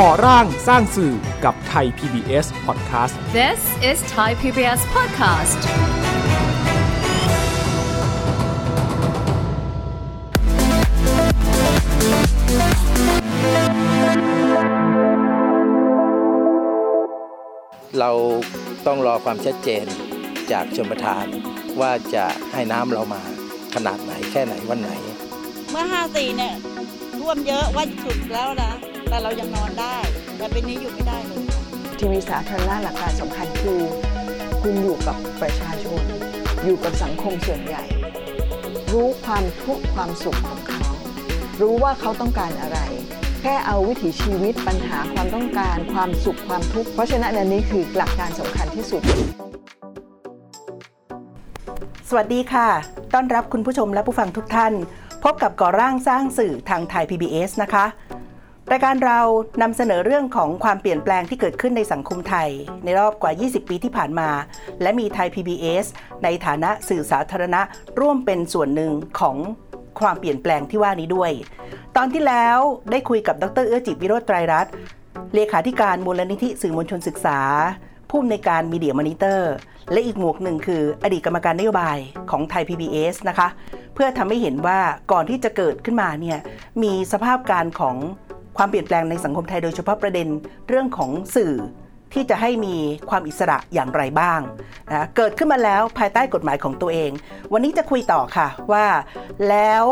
ก่อร่างสร้างสื่อกับไทย PBS Podcast This is Thai PBS Podcast เราต้องรอความชัดเจนจากชมประทาน ว่าจะให้น้ำเรามาขนาดไหนแค่ไหนวันไหน เมื่อ 54 เนี่ยท่วมเยอะว่าสุดแล้วนะ แต่เรายังนอนได้ แต่เป็นนี้อยู่ไม่ได้เลยค่ะทีวีสาธารณะหลักการสำคัญคือ คุณอยู่กับประชาชน อยู่กับสังคมส่วนใหญ่ รู้ความทุกข์ความสุขของเขา รู้ว่าเขาต้องการอะไร แค่เอาวิถีชีวิตปัญหาความต้องการความสุขความทุกข์เพราะฉะนั้นอันนี้คือหลักการสำคัญที่สุด สวัสดีค่ะ ต้อนรับคุณผู้ชมและผู้ฟังทุกท่าน พบกับก่อร่างสร้างสื่อทางไทย PBS นะคะ รายการเรานำเสนอเรื่องของความเปลี่ยนแปลงที่เกิดขึ้นในสังคมไทย ในรอบกว่า 20 ปีที่ผ่านมา และมีไทย PBS ในฐานะสื่อสาธารณะ ร่วมเป็นส่วนหนึ่งของความเปลี่ยนแปลงที่ว่านี้ด้วย ตอนที่แล้วได้คุยกับดรเอื้อจิตวิโรจน์ไตรรัตน์เลขาธิการมูลนิธิสื่อมวลชนศึกษา ผู้อำนวยการมีเดียมอนิเตอร์ และอีกหมวกหนึ่งคือ อดีตกรรมการนโยบายของไทย PBS นะคะ เพื่อทำให้เห็นว่าก่อนที่จะเกิดขึ้นมาเนี่ยมีสภาพการของ ความเปลี่ยนแปลงในสังคมไทยโดยเฉพาะประเด็นเรื่องของสื่อที่จะให้มีความอิสระอย่างไรบ้างนะเกิดขึ้นมาแล้วภายใต้กฎหมายของตัวเอง วันนี้จะคุยต่อค่ะว่าแล้ว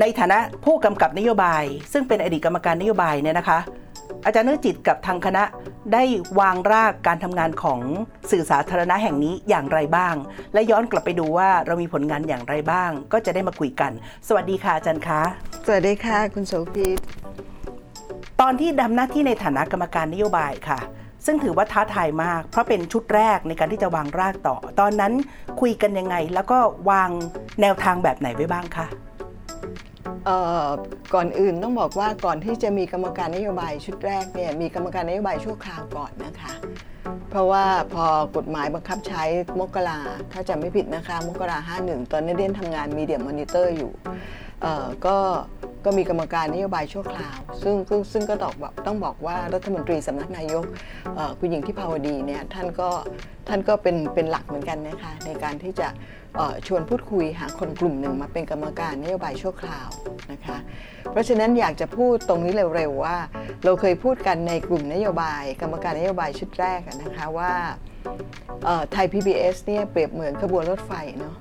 ในฐานะผู้กำกับนโยบาย ซึ่งเป็นอดีตกรรมการนโยบายเนี่ยนะคะ อาจารย์เนื้อจิตกับทางคณะได้วางรากการทำงานของสื่อสาธารณะแห่งนี้อย่างไรบ้าง และย้อนกลับไปดูว่าเรามีผลงานอย่างไรบ้าง ก็จะได้มาคุยกัน สวัสดีค่ะอาจารย์คะสวัสดีค่ะ คุณโสภิต ตอนที่ดำหน้าที่ในฐานะกรรมการนโยบายค่ะ ซึ่งถือว่าท้าทายมาก เพราะเป็นชุดแรกในการที่จะวางรากต่อ ตอนนั้นคุยกันยังไง แล้วก็วางแนวทางแบบไหนไว้บ้างคะก่อนอื่นต้องบอกว่าก่อนที่จะมีกรรมการนโยบายชุดแรกเนี่ยมีกรรมการนโยบายชั่วคราวก่อนนะคะ เพราะว่าพอกฎหมายบังคับใช้มกราถ้าจำไม่ผิดนะคะ มกราห้าหนึ่งตอนนี้เด่นทำงาน Media Monitor อยู่ก็ ก็มีกรรมการนโยบายชั่วคราว ซึ่งซึ่งซึ่งก็ต้องบอกต้องบอกว่ารัฐมนตรีสำนักนายกคุณหญิงทิพาวดีเนี่ยท่านก็ท่านก็เป็นเป็นหลักเหมือนกันนะคะในการที่จะชวนพูดคุยหาคนกลุ่มหนึ่งมาเป็นกรรมการนโยบายชั่วคราวนะคะ เพราะฉะนั้นอยากจะพูดตรงนี้เร็วๆว่า เราเคยพูดกันในกลุ่มนโยบาย กรรมการนโยบายชุดแรกนะคะว่าไทย PBS เนี่ยเปรียบเหมือนขบวนรถไฟเนาะ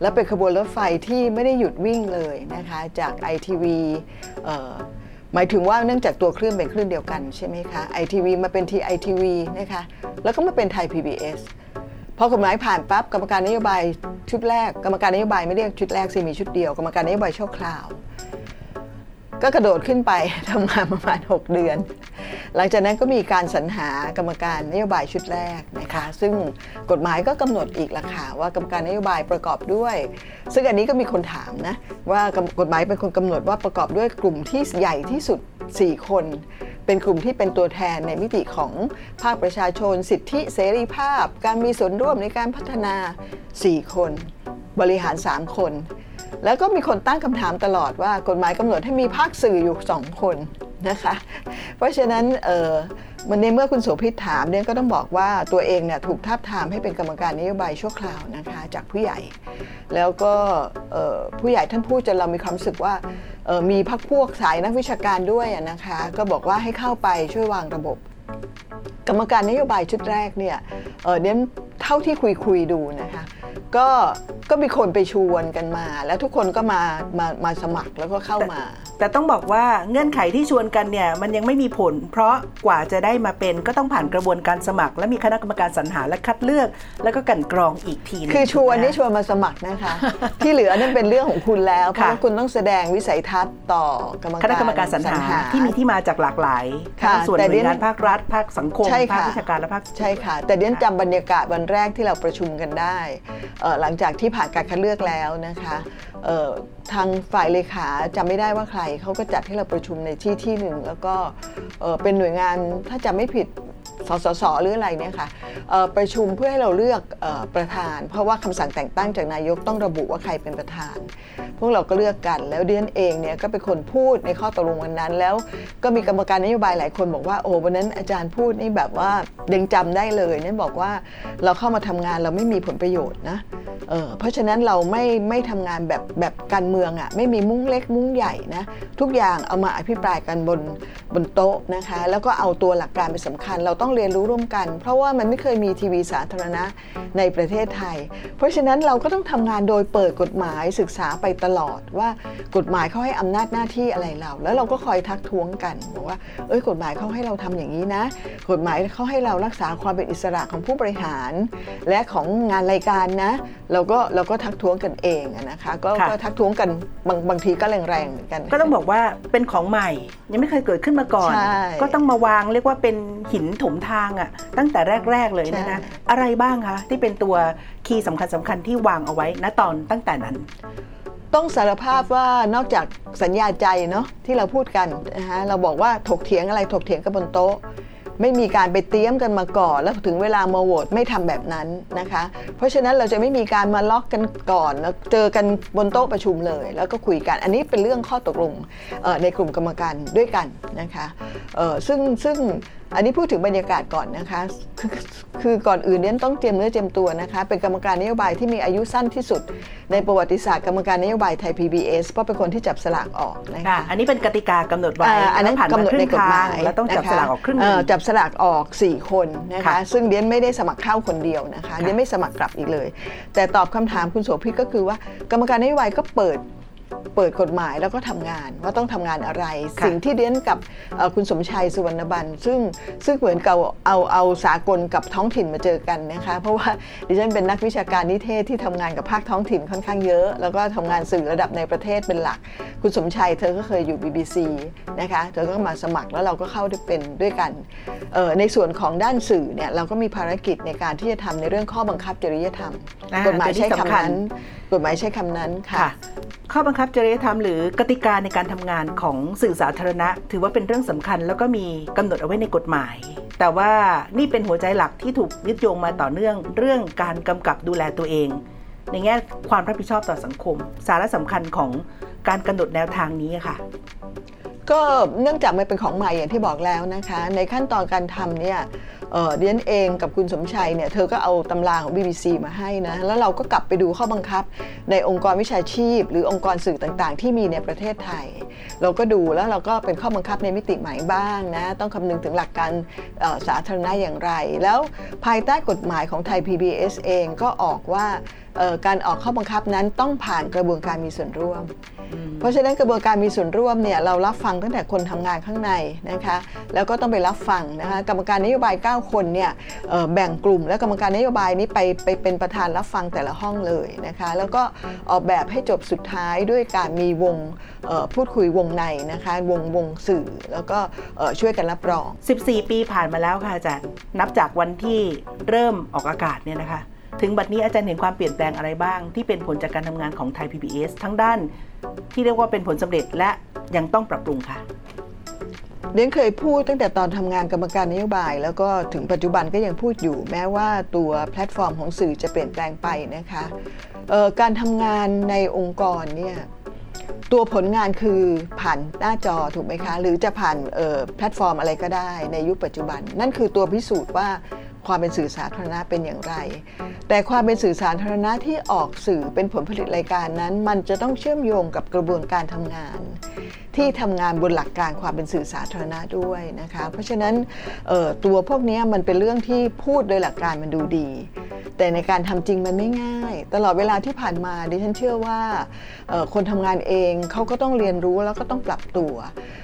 และเป็นขบวนรถไฟที่ไม่ได้หยุดวิ่งเลยนะคะจาก ITV หมายถึงว่าเนื่องจากตัวคลื่นเป็นคลื่นเดียวกันใช่ไหมคะ ITV มาเป็น TITV นะคะแล้วก็มาเป็นไทย PBS พอกฎหมายผ่านปั๊บกรรมการนโยบายชุดแรก กรรมการนโยบายไม่เรียกชุดแรกสิมีชุดเดียว กรรมการนโยบายชั่วคราว ก็กระโดดขึ้นไปทำงานประมาณ 6 เดือน หลังจากนั้นก็มีการสรรหากรรมการนโยบายชุดแรกนะคะซึ่งกฎหมายก็กำหนดอีกละค่ะว่ากรรมการนโยบายประกอบด้วย ซึ่งอันนี้ก็มีคนถามนะว่ากฎหมายเป็นคนกำหนดว่าประกอบด้วยกลุ่มที่ใหญ่ที่สุด 4 คน เป็นกลุ่มที่เป็นตัวแทนในมิติของภาคประชาชน สิทธิเสรีภาพ การมีส่วนร่วมในการพัฒนา 4 คน บริหาร 3 คน แล้วก็มีคนตั้งคำถามตลอดว่ากฎหมายกำหนดให้มีภาคสื่ออยู่2คนนะคะ เพราะฉะนั้นเออมันในเมื่อคุณโสภิตถามเนี่ยก็ต้องบอกว่าตัวเองเนี่ยถูกทาบทามให้เป็นกรรมการนโยบายชั่วคราวนะคะจากผู้ใหญ่ แล้วก็ผู้ใหญ่ท่านพูดจนเรามีความรู้สึกว่ามีพักพวกสายนักวิชาการด้วยนะคะก็บอกว่าให้เข้าไปช่วยวางระบบ กรรมการนโยบายชุดแรกเนี่ยเออเนี่ยเท่าที่คุยคุยดูนะคะ ก็ก็มีคนไปชวนกันมา แล้วทุกคนก็มามามาสมัครแล้วก็เข้ามา แต่ต้องบอกว่าเงื่อนไขที่ชวนกันเนี่ยมันยังไม่มีผล เพราะกว่าจะได้มาเป็นก็ต้องผ่านกระบวนการสมัคร และมีคณะกรรมการสรรหาและคัดเลือก แล้วก็กลันกรองอีกทีหนึงคือชวนถูกไหมนี่ชวนมาสมัครนะคะ ที่เหลือนั่นเป็นเรื่องของคุณแล้ว เพค่ะราะว่าคุณต้องแสดงวิสัยทัศน์ต่อกรรมคการณะกรรมการสรรหาที่มีที่มาจากหลากหลายค่ะทั้งส่วนแต่หน่เดี๋วยยวงานภาครัฐภาคสังคมใช่ภาคค่ะวิชาการและภาคใช่ค่ะ แต่เดี๋ยวจำบรรยากาศวันแรกที่เราประชุมกันได้เอ่อหลังจากที่ผ่านการคัดเลือกแล้วนะคะทางฝ่ายเลขาจำไม่ได้ว่าใครเขาก็จัดให้เราประชุมในที่ที่หนึ่งแล้วก็เเป็นหน่วยงานถ้าจำไม่ผิด สสสหรืออะไรเนี่ยค่ะประชุมเพื่อให้เราเลือกอประธาน เพราะว่าคำสั่งแต่งตั้งจากนายกต้องระบุว่าใครเป็นประธาน พวกเราก็เลือกกัน แล้วเดียนเองเนี่ยก็เป็นคนพูดในข้อตกลงวันนั้น แล้วก็มีกรรมการนโยบายหลายคนบอกว่าโอ้วันนั้นอาจารย์พูดนี่แบบว่ายังจำได้เลยเนี่ยบอกว่าเราเข้ามาทำงานเราไม่มีผลประโยชน์นะเเพราะฉะนั้นเราไม่ไม่ทำงานแบบแบบการเมืองอะ่ะไม่มีมุ้งเล็กมุ้งใหญ่นะทุกอย่างเอามาอภิปรายกันบนบนโต๊ะนะคะ แล้วก็เอาตัวหลักการเป็นสำคัญเราต้องเรียนรู้ร่วมกัน เพราะว่ามันไม่เคยมีทีวีสาธารณะในประเทศไทย เพราะฉะนั้นเราก็ต้องทำงานโดยเปิดกฎหมายศึกษาไปตลอดว่ากฎหมายเขาให้อำนาจหน้าที่อะไรเรา แล้วเราก็คอยทักท้วงกันบอกว่าเอ้ยกฎหมายเขาให้เราทำอย่างนี้นะ กฎหมายเขาให้เรารักษาความเป็นอิสระของผู้บริหาร และของงานรายการนะ เราก็เราก็ทักท้วงกันเองอะนะคะก็ค่ะก็ทักท้วงกันบางบางทีก็แรงๆเหมือนกัน ก็ต้องบอกว่าเป็นของใหม่ยังไม่เคยเกิดขึ้นมาก่อนใช่ก็ต้องมาวางเรียกว่าเป็นหินถมทางอะ่ะตั้งแต่แรก ๆ เลยนะใช่นะอะไรบ้างคะที่เป็นตัวคีย์สำคัญสำคัญที่วางเอาไว้ณตอนตั้งแต่นั้น ต้องสารภาพว่านอกจากสัญญาใจเนาะที่เราพูดกันนะคะเราบอกว่าถกเถียงอะไรถกเถียงกันบนโต๊ะไม่มีการไปเตรียมกันมาก่อน แล้วถึงเวลามาโหวตไม่ทำแบบนั้นนะคะ เพราะฉะนั้นเราจะไม่มีการมาล็อกกันก่อนแล้วเจอกันบนโต๊ะประชุมเลย แล้วก็คุยกัน อันนี้เป็นเรื่องข้อตกลงเอ่อในกลุ่มกรรมการด้วยกันนะคะเอ่อซึ่งซึ่ง อันนี้พูดถึงบรรยากาศก่อนนะคะคือคือก่อนอื่นเนี่ยต้องเตรียมเนื้อเตรียมตัวนะคะ เป็นกรรมการนโยบายที่มีอายุสั้นที่สุด ในประวัติศาสตร์กรรมการนโยบายไทย PBS เพราะเป็นคนที่จับสลากออกนะคะค่ะอันนี้เป็นกติกากำหนดไว้อ่าอันนั้นแล้วผ่านกำมาหนดครึ่ในงกฎทาหมางยแล้วต้องจับนะคะสลากออกครึ่งหเนึ่งจับสลากออก 4 คนนะคะค่ะซึ่งเดียนไม่ได้สมัครเข้าคนเดียวนะคะค่ะเดียนไม่สมัครกลับอีกเลย แต่ตอบคำถามคุณโสภิตก็คือว่ากรรมการนโยบายก็เปิด เปิดกฎหมายแล้วก็ทำงานว่าต้องทำงานอะไรค่ะสิ่งที่เดียนกับเอ่อคุณสมชัยสุวรรณบันซึ่งซึ่งเหมือนกับเอาเอาสากลกับท้องถิ่นมาเจอกันนะคะ เพราะว่าดิฉันเป็นนักวิชาการนิเทศที่ทำงานกับภาคท้องถิ่นค่อนข้างเยอะ แล้วก็ทำงานสื่อระดับในประเทศเป็นหลัก คุณสมชัยเธอก็เคยอยู่ BBC นะคะเธอก็มาสมัครแล้วเราก็เข้าได้เป็นด้วยกันเอ่อในส่วนของด้านสื่อเนี่ยเราก็มีภารกิจในการที่จะทำในเรื่องข้อบังคับจริยธรรมอ่ากฎหมายใช้ตัวนี้สำคัคำญนั้นกฎหมายใช้คำนั้นค่ะคะข้อบังคับจริยธรรมหรือกติกาในการทำงานของสื่อสาธารณะ ถือว่าเป็นเรื่องสำคัญ แล้วก็มีกำหนดเอาไว้ในกฎหมาย แต่ว่านี่เป็นหัวใจหลักที่ถูกยึดโยงมาต่อเนื่อง เรื่องการกำกับดูแลตัวเอง ในแง่ความรับผิดชอบต่อสังคม สาระสำคัญของการกำหนดแนวทางนี้ค่ะ ก็เนื่องจากมันเป็นของใหม่อย่างที่บอกแล้วนะคะ ในขั้นตอนการทำเนี่ยเออเดียนเองกับคุณสมชัยเนี่ยเธอก็เอาตำราของ BBC มาให้นะ แล้วเราก็กลับไปดูข้อบังคับ ในองค์กรวิชาชีพ หรือองค์กรสื่อต่างๆ ที่มีในประเทศไทย เราก็ดูแล้วเราก็เป็นข้อบังคับในมิติใหม่บ้างนะ ต้องคำนึงถึงหลักการสาธารณะอย่างไร แล้วภายใต้กฎหมายของไทย PBS เองก็ออกว่าการออกข้อบังคับนั้นต้องผ่านกระบวนการมีส่วนร่วม เพราะฉะนั้นกระบวนการมีส่วนร่วมเนี่ยเรารับฟังตั้งแต่คนทำงานข้างในนะคะแล้วก็ต้องไปรับฟังนะคะกรรมการนโยบาย 9 คนเนี่ยเอ่อแบ่งกลุ่ม และกรรมการนโยบายนี้ไปไปเป็นประธานรับฟังแต่ละห้องเลยนะคะแล้วก็ออกแบบให้จบสุดท้ายด้วยการมีวงเอ่อพูดคุยวงในนะคะวงวงสื่อแล้วก็เอ่อช่วยกันรับรอง 14 ปีผ่านมาแล้วค่ะอาจารย์นับจากวันที่เริ่มออกอากาศเนี่ยนะคะ ถึงบัดนี้อาจารย์เห็นความเปลี่ยนแปลงอะไรบ้าง ที่เป็นผลจากการทำงานของไทย PBS ทั้งด้านที่เรียกว่าเป็นผลสำเร็จและยังต้องปรับปรุงค่ะเรียนเคยพูดตั้งแต่ตอนทำงานกรรมการนโยบาย แล้วก็ถึงปัจจุบันก็ยังพูดอยู่ แม้ว่าตัวแพลตฟอร์มของสื่อจะเปลี่ยนแปลงไปนะคะการทำงานในองค์กรเนี่ยตัวผลงานคือผ่านหน้าจอถูกไหมคะ หรือจะผ่านแพลตฟอร์มอะไรก็ได้ในยุคปัจจุบัน นั่นคือตัวพิสูจน์ว่า ความเป็นสื่อสาธารณะเป็นอย่างไร แต่ความเป็นสื่อสาธารณะที่ออกสื่อเป็นผลผลิตรายการนั้น มันจะต้องเชื่อมโยงกับกระบวนการทำงาน ที่ทำงานบนหลักการความเป็นสื่อสาธารณะด้วยนะคะ เพราะฉะนั้นตัวพวกนี้มันเป็นเรื่องที่พูดโดยหลักการมันดูดี แต่ในการทำจริงมันไม่ง่าย ตลอดเวลาที่ผ่านมาดิฉันเชื่อว่าคนทำงานเองเขาก็ต้องเรียนรู้แล้วก็ต้องปรับตัว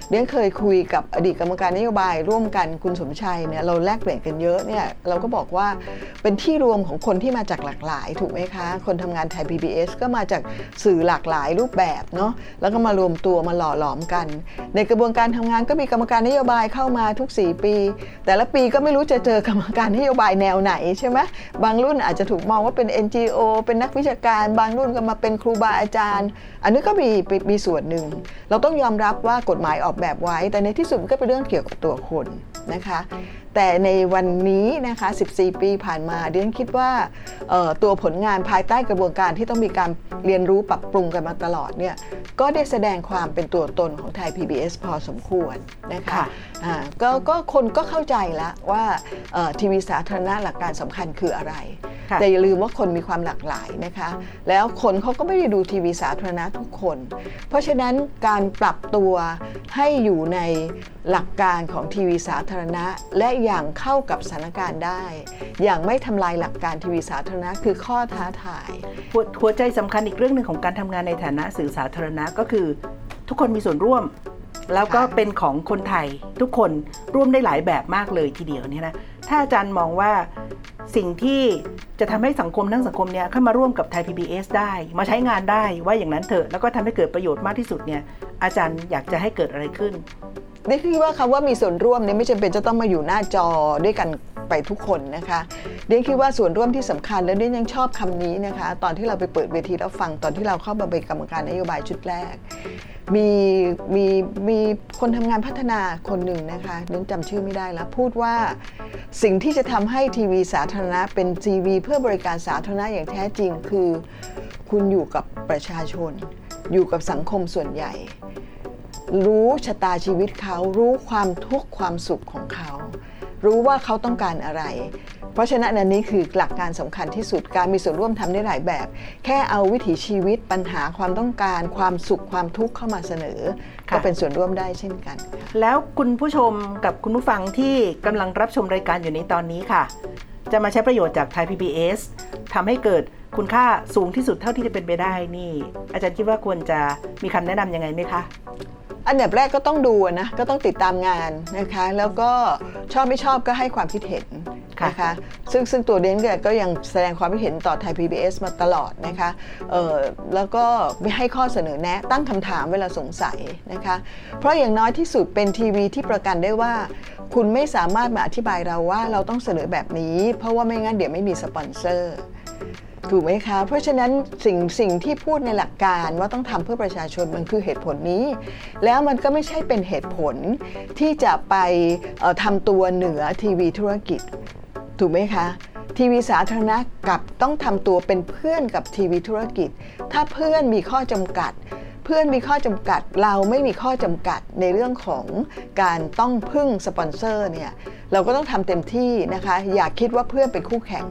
เดียนเคยคุยกับอดีตกรรมการนโยบายร่วมกันคุณสมชัยเนี่ยเราแลกเปลี่ยนกันเยอะเนี่ยเราก็บอกว่าเป็นที่รวมของคนที่มาจากหลากหลายถูกไหมคะ คนทำงานไทย PBS ก็มาจากสื่อหลากหลายรูปแบบเนาะแล้วก็มารวมตัวมาหล่อหลอมกัน ในกระบวนการทำงานก็มีกรรมการนโยบายเข้ามาทุก 4 ปี แต่ละปีก็ไม่รู้จะเจอกรรมการนโยบายแนวไหนใช่ไหมบางรุ่นอาจจะถูกมองว่าเป็น NGO เป็นนักวิชาการบางรุ่นก็มาเป็นครูบาอาจารย์ อันนี้ก็มีมีส่วนหนึ่ง เราต้องยอมรับว่ากฎหมายออกแบบไว้ แต่ในที่สุดมันก็เป็นเรื่องเกี่ยวกับตัวคนนะคะ แต่ในวันนี้นะคะ 14 ปีผ่านมาเดียนคิดว่าเอ่อตัวผลงานภายใต้กระบวนการที่ต้องมีการเรียนรู้ปรับปรุงกันมาตลอดเนี่ยก็ได้แสดงความเป็นตัวตนของไทย PBS พอสมควรนะคะค่ะอ่าก็ก็คนก็เข้าใจแล้วว่าเอ่อทีวีสาธารณะหลักการสำคัญคืออะไรค่ะแต่อย่าลืมว่าคนมีความหลากหลายนะคะ แล้วคนเขาก็ไม่ได้ดูทีวีสาธารณะทุกคน เพราะฉะนั้นการปรับตัวให้อยู่ในหลักการของทีวีสาธารณะและอย่างเข้ากับสถานการณ์ได้ อย่างไม่ทำลายหลักการทีวีสาธารณะ คือข้อท้าทายหัวหัวใจสำคัญอีกเรื่องหนึ่งของการทำงานในฐานะสื่อสาธารณะก็คือ ทุกคนมีส่วนร่วม แล้วก็ค่ะเป็นของคนไทยทุกคนร่วมได้หลายแบบมากเลยทีเดียวเนี่ยนะถ้าอาจารย์มองว่าสิ่งที่จะทำให้สังคมทั้งสังคมเนี่ยเข้ามาร่วมกับไทย PBS ได้ มาใช้งานได้ว่าอย่างนั้นเถอะแล้วก็ทำให้เกิดประโยชน์มากที่สุดเนี่ยอาจารย์อยากจะให้เกิดอะไรขึ้นเดียคิดว่าคำว่ามีส่วนร่วมเนี่ยไม่จำเป็นจะต้องมาอยู่หน้าจอด้วยกันไปทุกคนนะคะเดียคิดว่าส่วนร่วมที่สำคัญแล้วเดียยังชอบคำนี้นะคะ ตอนที่เราไปเปิดเวทีรับฟังตอนที่เราเข้ามาเป็นกรรมการนโยบายชุดแรก มีมีมีคนทำงานพัฒนาคนหนึ่งนะคะเดียจำชื่อไม่ได้แล้วพูดว่าสิ่งที่จะทำให้ทีวีสาธารณะเป็นทีวีเพื่อบริการสาธารณะอย่างแท้จริง คือ คุณอยู่กับประชาชน อยู่กับสังคมส่วนใหญ่ รู้ชะตาชีวิตเขา รู้ความทุกข์ความสุขของเขา รู้ว่าเขาต้องการอะไร เพราะฉะนั้นอันนี้คือหลักการสำคัญที่สุดการมีส่วนร่วมทำได้หลายแบบ แค่เอาวิถีชีวิตปัญหาความต้องการ ความสุขความทุกข์เข้ามาเสนอ ก็เป็นส่วนร่วมได้เช่นกัน แล้วคุณผู้ชมกับคุณผู้ฟังที่กำลังรับชมรายการอยู่ในตอนนี้ค่ะ จะมาใช้ประโยชน์จากไทย PBS ทำให้เกิดคุณค่าสูงที่สุดเท่าที่จะเป็นไปได้นี่ อาจารย์คิดว่าควรจะมีคำแนะนำยังไงไหมคะ อันดับแรกก็ต้องดูนะก็ต้องติดตามงานนะคะ แล้วก็ชอบไม่ชอบก็ให้ความคิดเห็นค่ะนะคะซึ่งซึ่งตัวเดนเนี่ยก็ยังแสดงความคิดเห็นต่อไทย PBS มาตลอดนะคะเออแล้วก็ไม่ให้ข้อเสนอแนะตั้งคำถามเวลาสงสัยนะคะ เพราะอย่างน้อยที่สุดเป็นทีวีที่ประกันได้ว่า คุณไม่สามารถมาอธิบายเราว่าเราต้องเสนอแบบนี้ เพราะว่าไม่งั้นเดี๋ยวไม่มีสปอนเซอร์ ถูกไหมคะ เพราะฉะนั้นสิ่งสิ่งที่พูดในหลักการว่าต้องทำเพื่อประชาชนมันคือเหตุผลนี้ แล้วมันก็ไม่ใช่เป็นเหตุผลที่จะไปเอ่อทำตัวเหนือทีวีธุรกิจ ถูกไหมคะทีวีสาธารณะกับต้องทำตัวเป็นเพื่อนกับทีวีธุรกิจ ถ้าเพื่อนมีข้อจำกัด เพื่อนมีข้อจำกัด เราไม่มีข้อจำกัดในเรื่องของการต้องพึ่งสปอนเซอร์เนี่ย เราก็ต้องทำเต็มที่นะคะ อย่าคิดว่าเพื่อนเป็นคู่แข่ง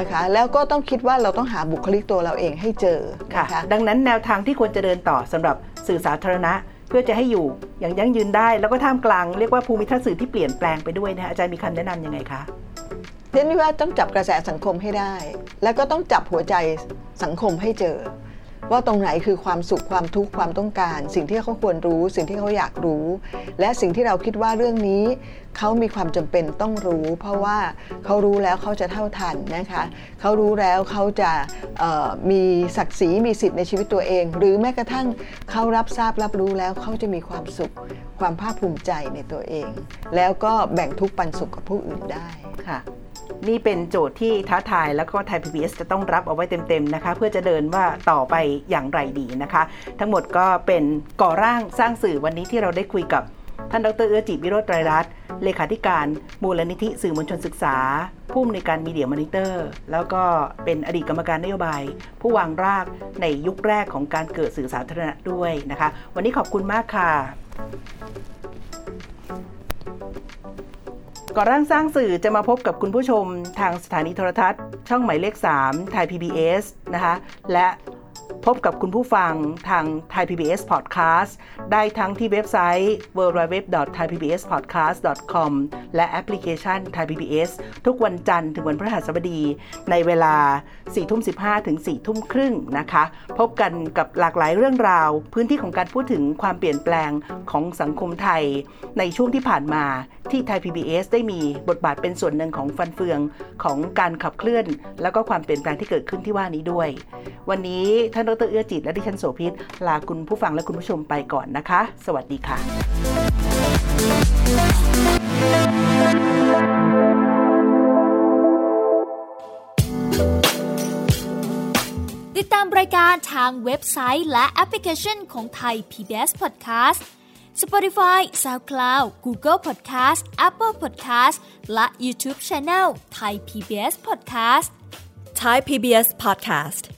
นะคะแล้วก็ต้องคิดว่าเราต้องหาบุคลิกตัวเราเองให้เจอค่ะนะคะดังนั้นแนวทางที่ควรจะเดินต่อสำหรับสื่อสาธารณะเพื่อจะให้อยู่อย่างยั่งยืนได้ แล้วก็ท่ามกลางเรียกว่าภูมิทัศน์สื่อที่เปลี่ยนแปลงไปด้วยนะฮะอาจารย์มีคำแนะนำยังไงคะเรียนว่าต้องจับกระแสสังคมให้ได้ แล้วก็ต้องจับหัวใจสังคมให้เจอ ว่าตรงไหนคือความสุขความทุกข์ความต้องการ สิ่งที่เขาควรรู้ สิ่งที่เขาอยากรู้ และสิ่งที่เราคิดว่าเรื่องนี้เขามีความจำเป็นต้องรู้ เพราะว่าเขารู้แล้วเขาจะเท่าทันนะคะเขารู้แล้วเขาจะมีศักดิ์ศรีมีสิทธิ์ในชีวิตตัวเอง หรือแม้กระทั่งเขารับทราบรับรู้แล้วเขาจะมีความสุข ความภาคภูมิใจในตัวเอง แล้วก็แบ่งทุกปันสุขกับผู้อื่นได้ค่ะ นี่เป็นโจทย์ที่ท้าทายแล้วก็ไทย PBS จะต้องรับเอาไว้เต็มๆนะคะ เพื่อจะเดินว่าต่อไปอย่างไรดีนะคะ ทั้งหมดก็เป็นก่อร่างสร้างสื่อวันนี้ที่เราได้คุยกับท่านดรเอื้อจิตวิโรจน์ไตรรัตน์เลขาธิการมูลนิธิสื่อมวลชนศึกษา ผู้อำนวยการมีเดียมอนิเตอร์ แล้วก็เป็นอดีตกรรมการนโยบาย ผู้วางรากในยุคแรกของการเกิดสื่อสาธารณะด้วยนะคะ วันนี้ขอบคุณมากค่ะ ก่อร่างสร้างสื่อจะมาพบกับคุณผู้ชมทางสถานีโทรทัศน์ ช่องหมายเลข 3 ไทย PBS นะคะ และ พบกับคุณผู้ฟังทาง Thai PBS Podcast ได้ทั้งที่เว็บไซต์ www.thaipbspodcast.com และแอปพลิเคชัน Thai PBS ทุกวันจันทร์ถึงวันพฤหัสบดี ในเวลา 4 ทุ่ม 15 ถึง 4 ทุ่มครึ่งนะคะ พบกันกับหลากหลายเรื่องราว พื้นที่ของการพูดถึงความเปลี่ยนแปลงของสังคมไทย ในช่วงที่ผ่านมาที่ไทย PBS ได้มีบทบาทเป็นส่วนหนึ่งของฟันเฟืองของการขับเคลื่อน แล้วก็ความเปลี่ยนแปลงที่เกิดขึ้นที่ว่านี้ด้วย วันนี้ท่านดรเอื้อจิต และดิฉันโสภิตลาคุณผู้ฟังและคุณผู้ชมไปก่อนนะคะ สวัสดีค่ะติดตามรายการทางเว็บไซต์และแอปพลิเคชันของไทย PBS Podcast Spotify SoundCloud Google Podcast Apple Podcast และ YouTube Channel Thai PBS Podcast Thai PBS Podcast.